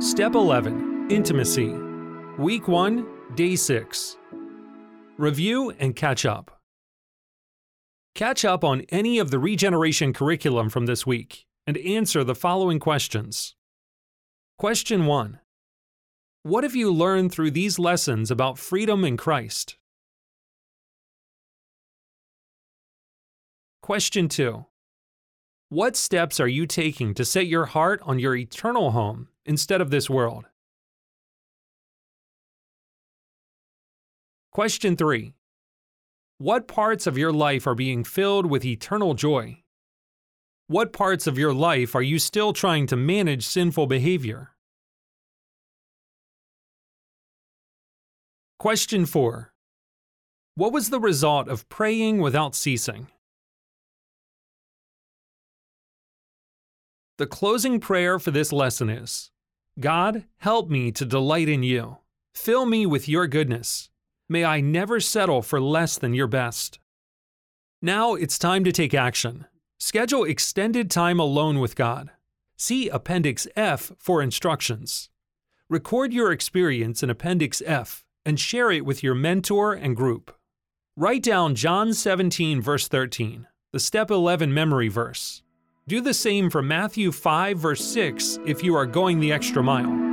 Step 11 Intimacy. Week 1, Day 6. Review and catch up. Catch up on any of the regeneration curriculum from this week and answer the following questions. Question 1 What have you learned through these lessons about freedom in Christ? Question 2 What steps are you taking to set your heart on your eternal home instead of this world? Question 3 What parts of your life are being filled with eternal joy? What parts of your life are you still trying to manage sinful behavior? Question 4 What was the result of praying without ceasing? The closing prayer for this lesson is God, help me to delight in you. Fill me with your goodness. May I never settle for less than your best. Now it's time to take action. Schedule extended time alone with God. See Appendix F for instructions. Record your experience in Appendix F and share it with your mentor and group. Write down John 17, verse 13, the Step 11 memory verse. Do the same for Matthew 5, verse 6 if you are going the extra mile.